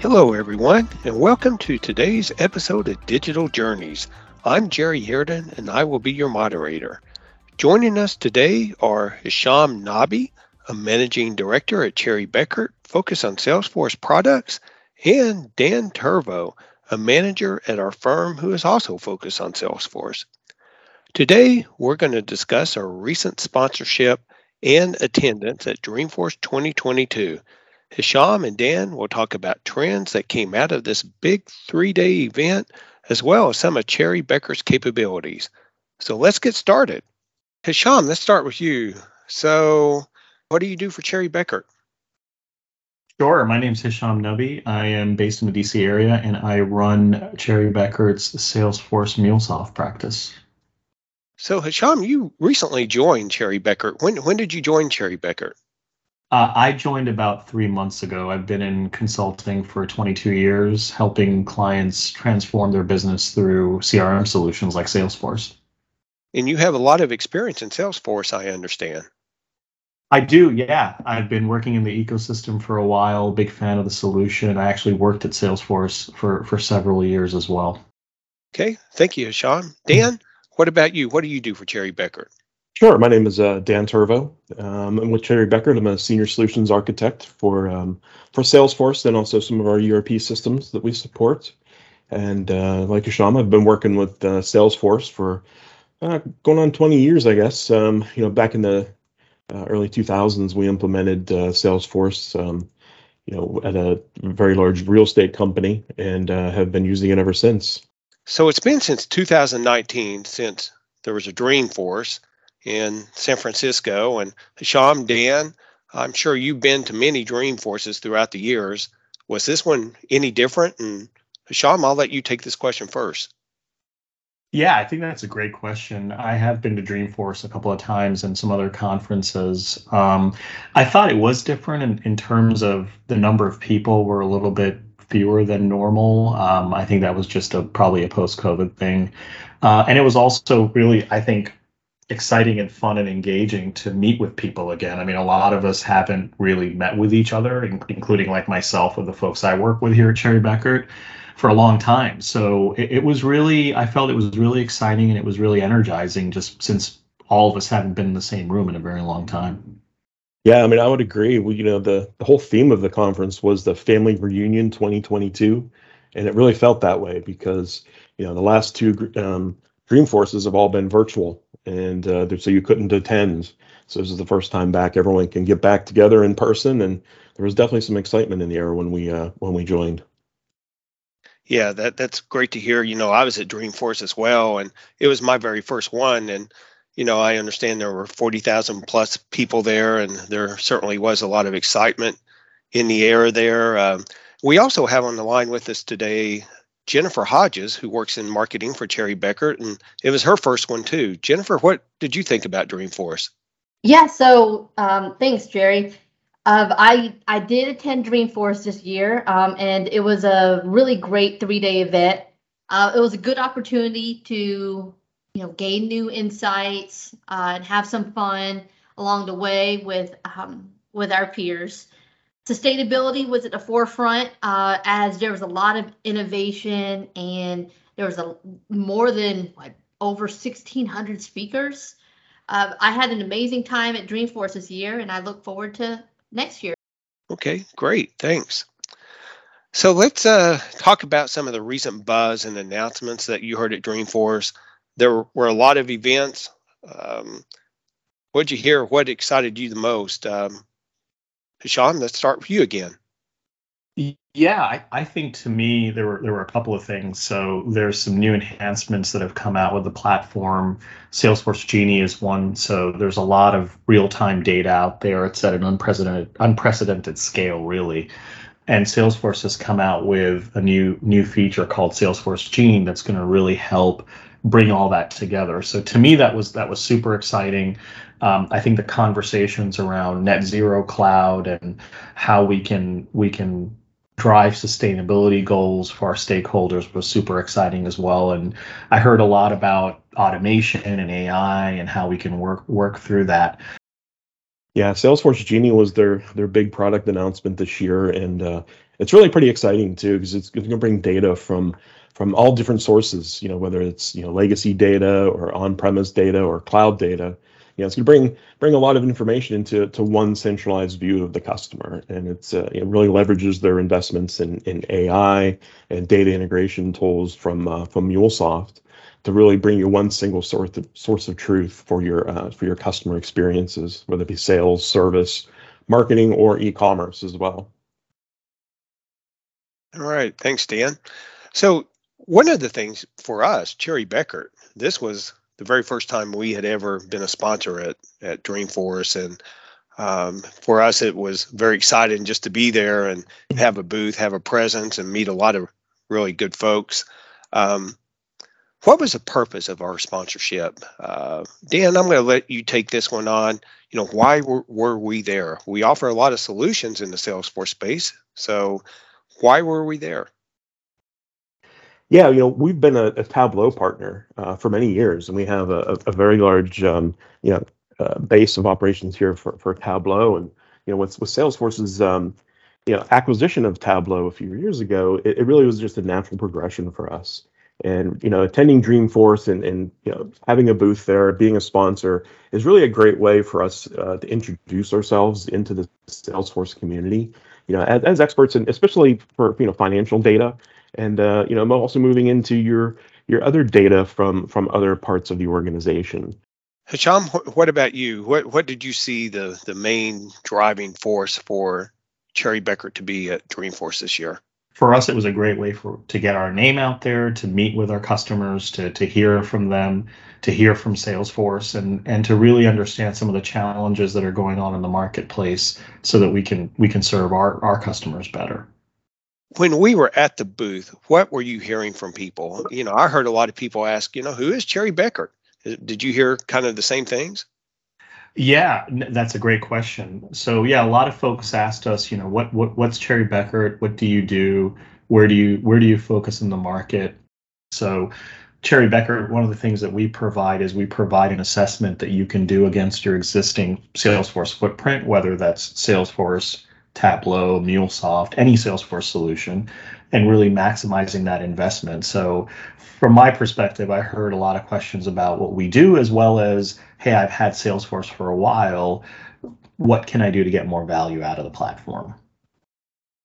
Hello, everyone, and welcome to today's episode of Digital Journeys. I'm Jerry Hereden, and I will be your moderator. Joining us today are Hisham Nabi, a managing director at Cherry Bekaert, focused on Salesforce products, and Dan Tervo, a manager at our firm who is also focused on Salesforce. Today, we're going to discuss our recent sponsorship and attendance at Dreamforce 2022. Hisham and Dan will talk about trends that came out of this big three day event, as well as some of Cherry Bekaert's capabilities. So let's get started. Hisham, let's start with you. So, what do you do for Cherry Becker? Sure. My name is Hisham Nabi. I am based in the DC area and I run Cherry Bekaert's Salesforce MuleSoft practice. So, Hisham, you recently joined Cherry Bekaert. When, when did you join Cherry Bekaert? Uh, I joined about three months ago. I've been in consulting for 22 years, helping clients transform their business through CRM solutions like Salesforce. And you have a lot of experience in Salesforce, I understand. I do, yeah. I've been working in the ecosystem for a while, big fan of the solution. I actually worked at Salesforce for, for several years as well. Okay, thank you, Sean. Dan, what about you? What do you do for Cherry Bekaert? Sure. My name is uh, Dan Tervo. Um, I'm with Cherry Bekaert. I'm a senior solutions architect for um, for Salesforce and also some of our ERP systems that we support. And uh, like Hisham, I've been working with uh, Salesforce for uh, going on 20 years, I guess. Um, you know, back in the uh, early 2000s, we implemented uh, Salesforce, um, you know, at a very large real estate company, and uh, have been using it ever since. So it's been since 2019 since there was a Dreamforce in San Francisco, and Hisham, Dan, I'm sure you've been to many Dreamforces throughout the years. Was this one any different? And Hisham, I'll let you take this question first. Yeah, I think that's a great question. I have been to Dreamforce a couple of times and some other conferences. Um, I thought it was different in, in terms of the number of people were a little bit fewer than normal. Um, I think that was just a probably a post-COVID thing, uh, and it was also really, I think, exciting and fun and engaging to meet with people again. I mean, a lot of us haven't really met with each other, including like myself with the folks I work with here at Cherry Bekaert for a long time. So it, it, was really, I felt it was really exciting and it was really energizing just since all of us haven't been in the same room in a very long time. Yeah, I mean, I would agree. You know, the, the whole theme of the conference was the Family Reunion 2022. And it really felt that way because, you know, the last two um, Dreamforces have all been virtual. And uh, so you couldn't attend. So this is the first time back. Everyone can get back together in person. And there was definitely some excitement in the air when we uh, when we joined. Yeah, that that's great to hear. You know, I was at Dreamforce as well, and it was my very first one. And you know, I understand there were forty thousand plus people there, and there certainly was a lot of excitement in the air there. Um, we also have on the line with us today Jennifer Hodges, who works in marketing for Cherry Bekaert, and it was her first one too. Jennifer, what did you think about Dreamforce? Yeah, so um, thanks, Jerry. Uh, I I did attend Dreamforce this year, um, and it was a really great three day event. Uh, it was a good opportunity to you know gain new insights uh, and have some fun along the way with um, with our peers. Sustainability was at the forefront uh, as there was a lot of innovation and there was a more than over 1,600 speakers. Uh, I had an amazing time at Dreamforce this year, and I look forward to next year. Okay, great. Thanks. So let's uh, talk about some of the recent buzz and announcements that you heard at Dreamforce. There were a lot of events. Um, what did you hear? What excited you the most? Um, Sean, let's start with you again. Yeah, I, I, think to me there were there were a couple of things. So there's some new enhancements that have come out with the platform. Salesforce Genie is one. So there's a lot of real time data out there. It's at an unprecedented unprecedented scale, really. And Salesforce has come out with a new new feature called Salesforce Genie that's going to really help bring all that together. So to me, that was that was super exciting. Um, I think the conversations around net zero cloud and how we can we can drive sustainability goals for our stakeholders was super exciting as well. And I heard a lot about automation and AI and how we can work work through that. Yeah, Salesforce Genie was their their big product announcement this year, and uh, it's really pretty exciting too because it's going to bring data from from all different sources. You know, whether it's you know legacy data or on-premise data or cloud data. You know, it's going to bring bring a lot of information into to one centralized view of the customer, and it's uh, it really leverages their investments in in AI and data integration tools from uh, from MuleSoft to really bring you one single source of, source of truth for your uh, for your customer experiences, whether it be sales, service, marketing, or e-commerce as well. All right, thanks, Dan. So one of the things for us, Cherry Bekaert, this was the very first time we had ever been a sponsor at at Dreamforce, and um, for us it was very exciting just to be there and have a booth, have a presence, and meet a lot of really good folks. Um, what was the purpose of our sponsorship? Uh, Dan, I'm going to let you take this one on. You know, why were, were we there? We offer a lot of solutions in the Salesforce space. So, why were we there? Yeah, you know, we've been a, a Tableau partner uh, for many years, and we have a, a very large, um, you know, uh, base of operations here for, for Tableau. And you know, with with Salesforce's, um, you know, acquisition of Tableau a few years ago, it, it really was just a natural progression for us and you know attending dreamforce and, and you know having a booth there being a sponsor is really a great way for us uh, to introduce ourselves into the salesforce community you know as, as experts and especially for you know financial data and uh, you know i'm also moving into your your other data from from other parts of the organization Hisham, what about you? What what did you see the the main driving force for Cherry Bekaert to be at Dreamforce this year? for us, it was a great way for to get our name out there, to meet with our customers, to to hear from them, to hear from Salesforce, and and to really understand some of the challenges that are going on in the marketplace, so that we can we can serve our our customers better. When we were at the booth, what were you hearing from people? You know, I heard a lot of people ask, you know, who is Cherry Bekaert? Did you hear kind of the same things? Yeah, that's a great question. So yeah, a lot of folks asked us, you know, what what what's Cherry Bekaert? What do you do? Where do you where do you focus in the market? So Cherry Bekaert, one of the things that we provide is we provide an assessment that you can do against your existing Salesforce footprint, whether that's Salesforce, Tableau, MuleSoft, any Salesforce solution, and really maximizing that investment. So from my perspective, I heard a lot of questions about what we do, as well as, hey, I've had Salesforce for a while. What can I do to get more value out of the platform?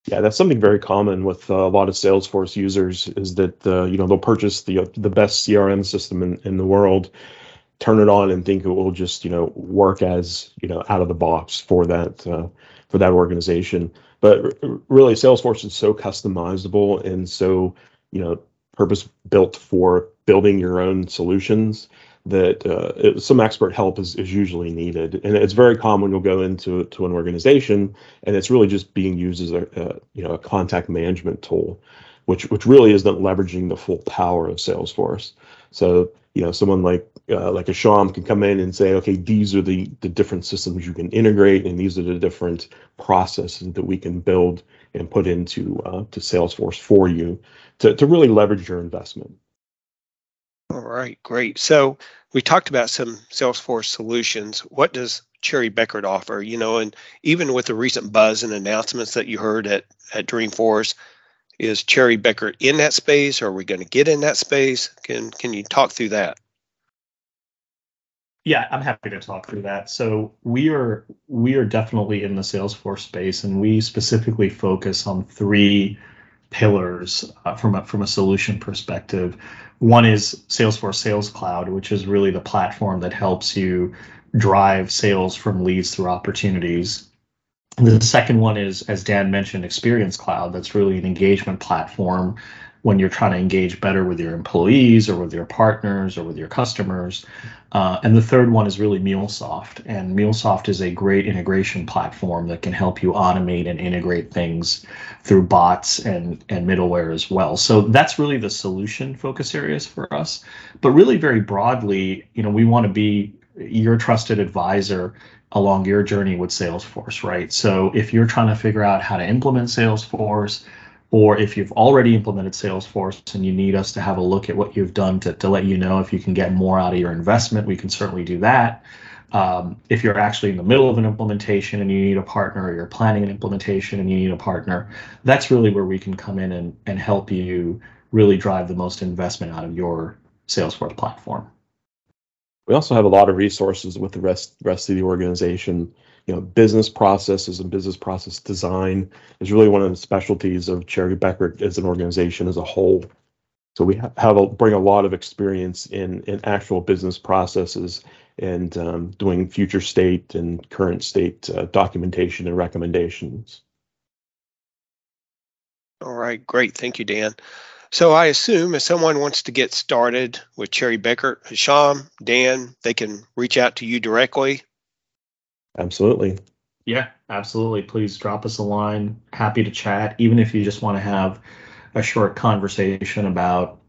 Yeah, that's something very common with uh, a lot of Salesforce users is that uh, you know they'll purchase the the best CRM system in, in the world, turn it on, and think it will just you know work as you know out of the box for that uh, for that organization. But really, Salesforce is so customizable and so you know purpose built for building your own solutions that uh, it, some expert help is, is usually needed and it's very common you'll go into to an organization and it's really just being used as a, a you know a contact management tool which which really isn't leveraging the full power of salesforce so you know someone like uh, like Hisham can come in and say okay these are the the different systems you can integrate and these are the different processes that we can build and put into uh, to salesforce for you to, to really leverage your investment. All right, great. So we talked about some Salesforce solutions. What does Cherry Bekaert offer? You know, and even with the recent buzz and announcements that you heard at, at Dreamforce, is Cherry Bekaert in that space? or Are we going to get in that space? Can can you talk through that? Yeah, I'm happy to talk through that. So we are we are definitely in the Salesforce space, and we specifically focus on three pillars uh, from a, from a solution perspective. One is Salesforce Sales Cloud, which is really the platform that helps you drive sales from leads through opportunities. The second one is, as Dan mentioned, Experience Cloud. That's really an engagement platform when you're trying to engage better with your employees or with your partners or with your customers. Uh, and the third one is really MuleSoft. And MuleSoft is a great integration platform that can help you automate and integrate things through bots and, and middleware as well. So that's really the solution focus areas for us. But really, very broadly, you know, we want to be your trusted advisor along your journey with Salesforce, right? So if you're trying to figure out how to implement Salesforce, or if you've already implemented Salesforce and you need us to have a look at what you've done to, to let you know if you can get more out of your investment, we can certainly do that. Um, if you're actually in the middle of an implementation and you need a partner, or you're planning an implementation and you need a partner, that's really where we can come in and, and help you really drive the most investment out of your Salesforce platform. We also have a lot of resources with the rest rest of the organization. You know, business processes and business process design is really one of the specialties of Cherry Bekaert as an organization as a whole. So we have a, bring a lot of experience in in actual business processes and um, doing future state and current state uh, documentation and recommendations. All right, great. Thank you, Dan. So I assume if someone wants to get started with Cherry Bekaert, Hisham, Dan, they can reach out to you directly. Absolutely. Yeah, absolutely. Please drop us a line. Happy to chat, even if you just want to have a short conversation about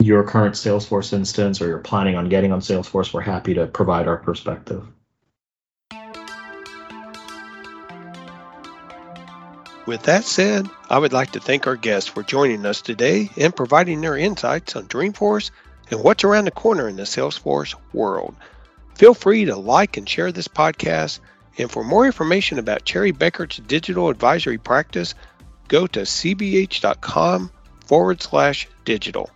your current Salesforce instance or you're planning on getting on Salesforce. We're happy to provide our perspective. With that said, I would like to thank our guests for joining us today and providing their insights on Dreamforce and what's around the corner in the Salesforce world. Feel free to like and share this podcast. And for more information about Cherry Bekaert's digital advisory practice, go to cbh.com forward slash digital.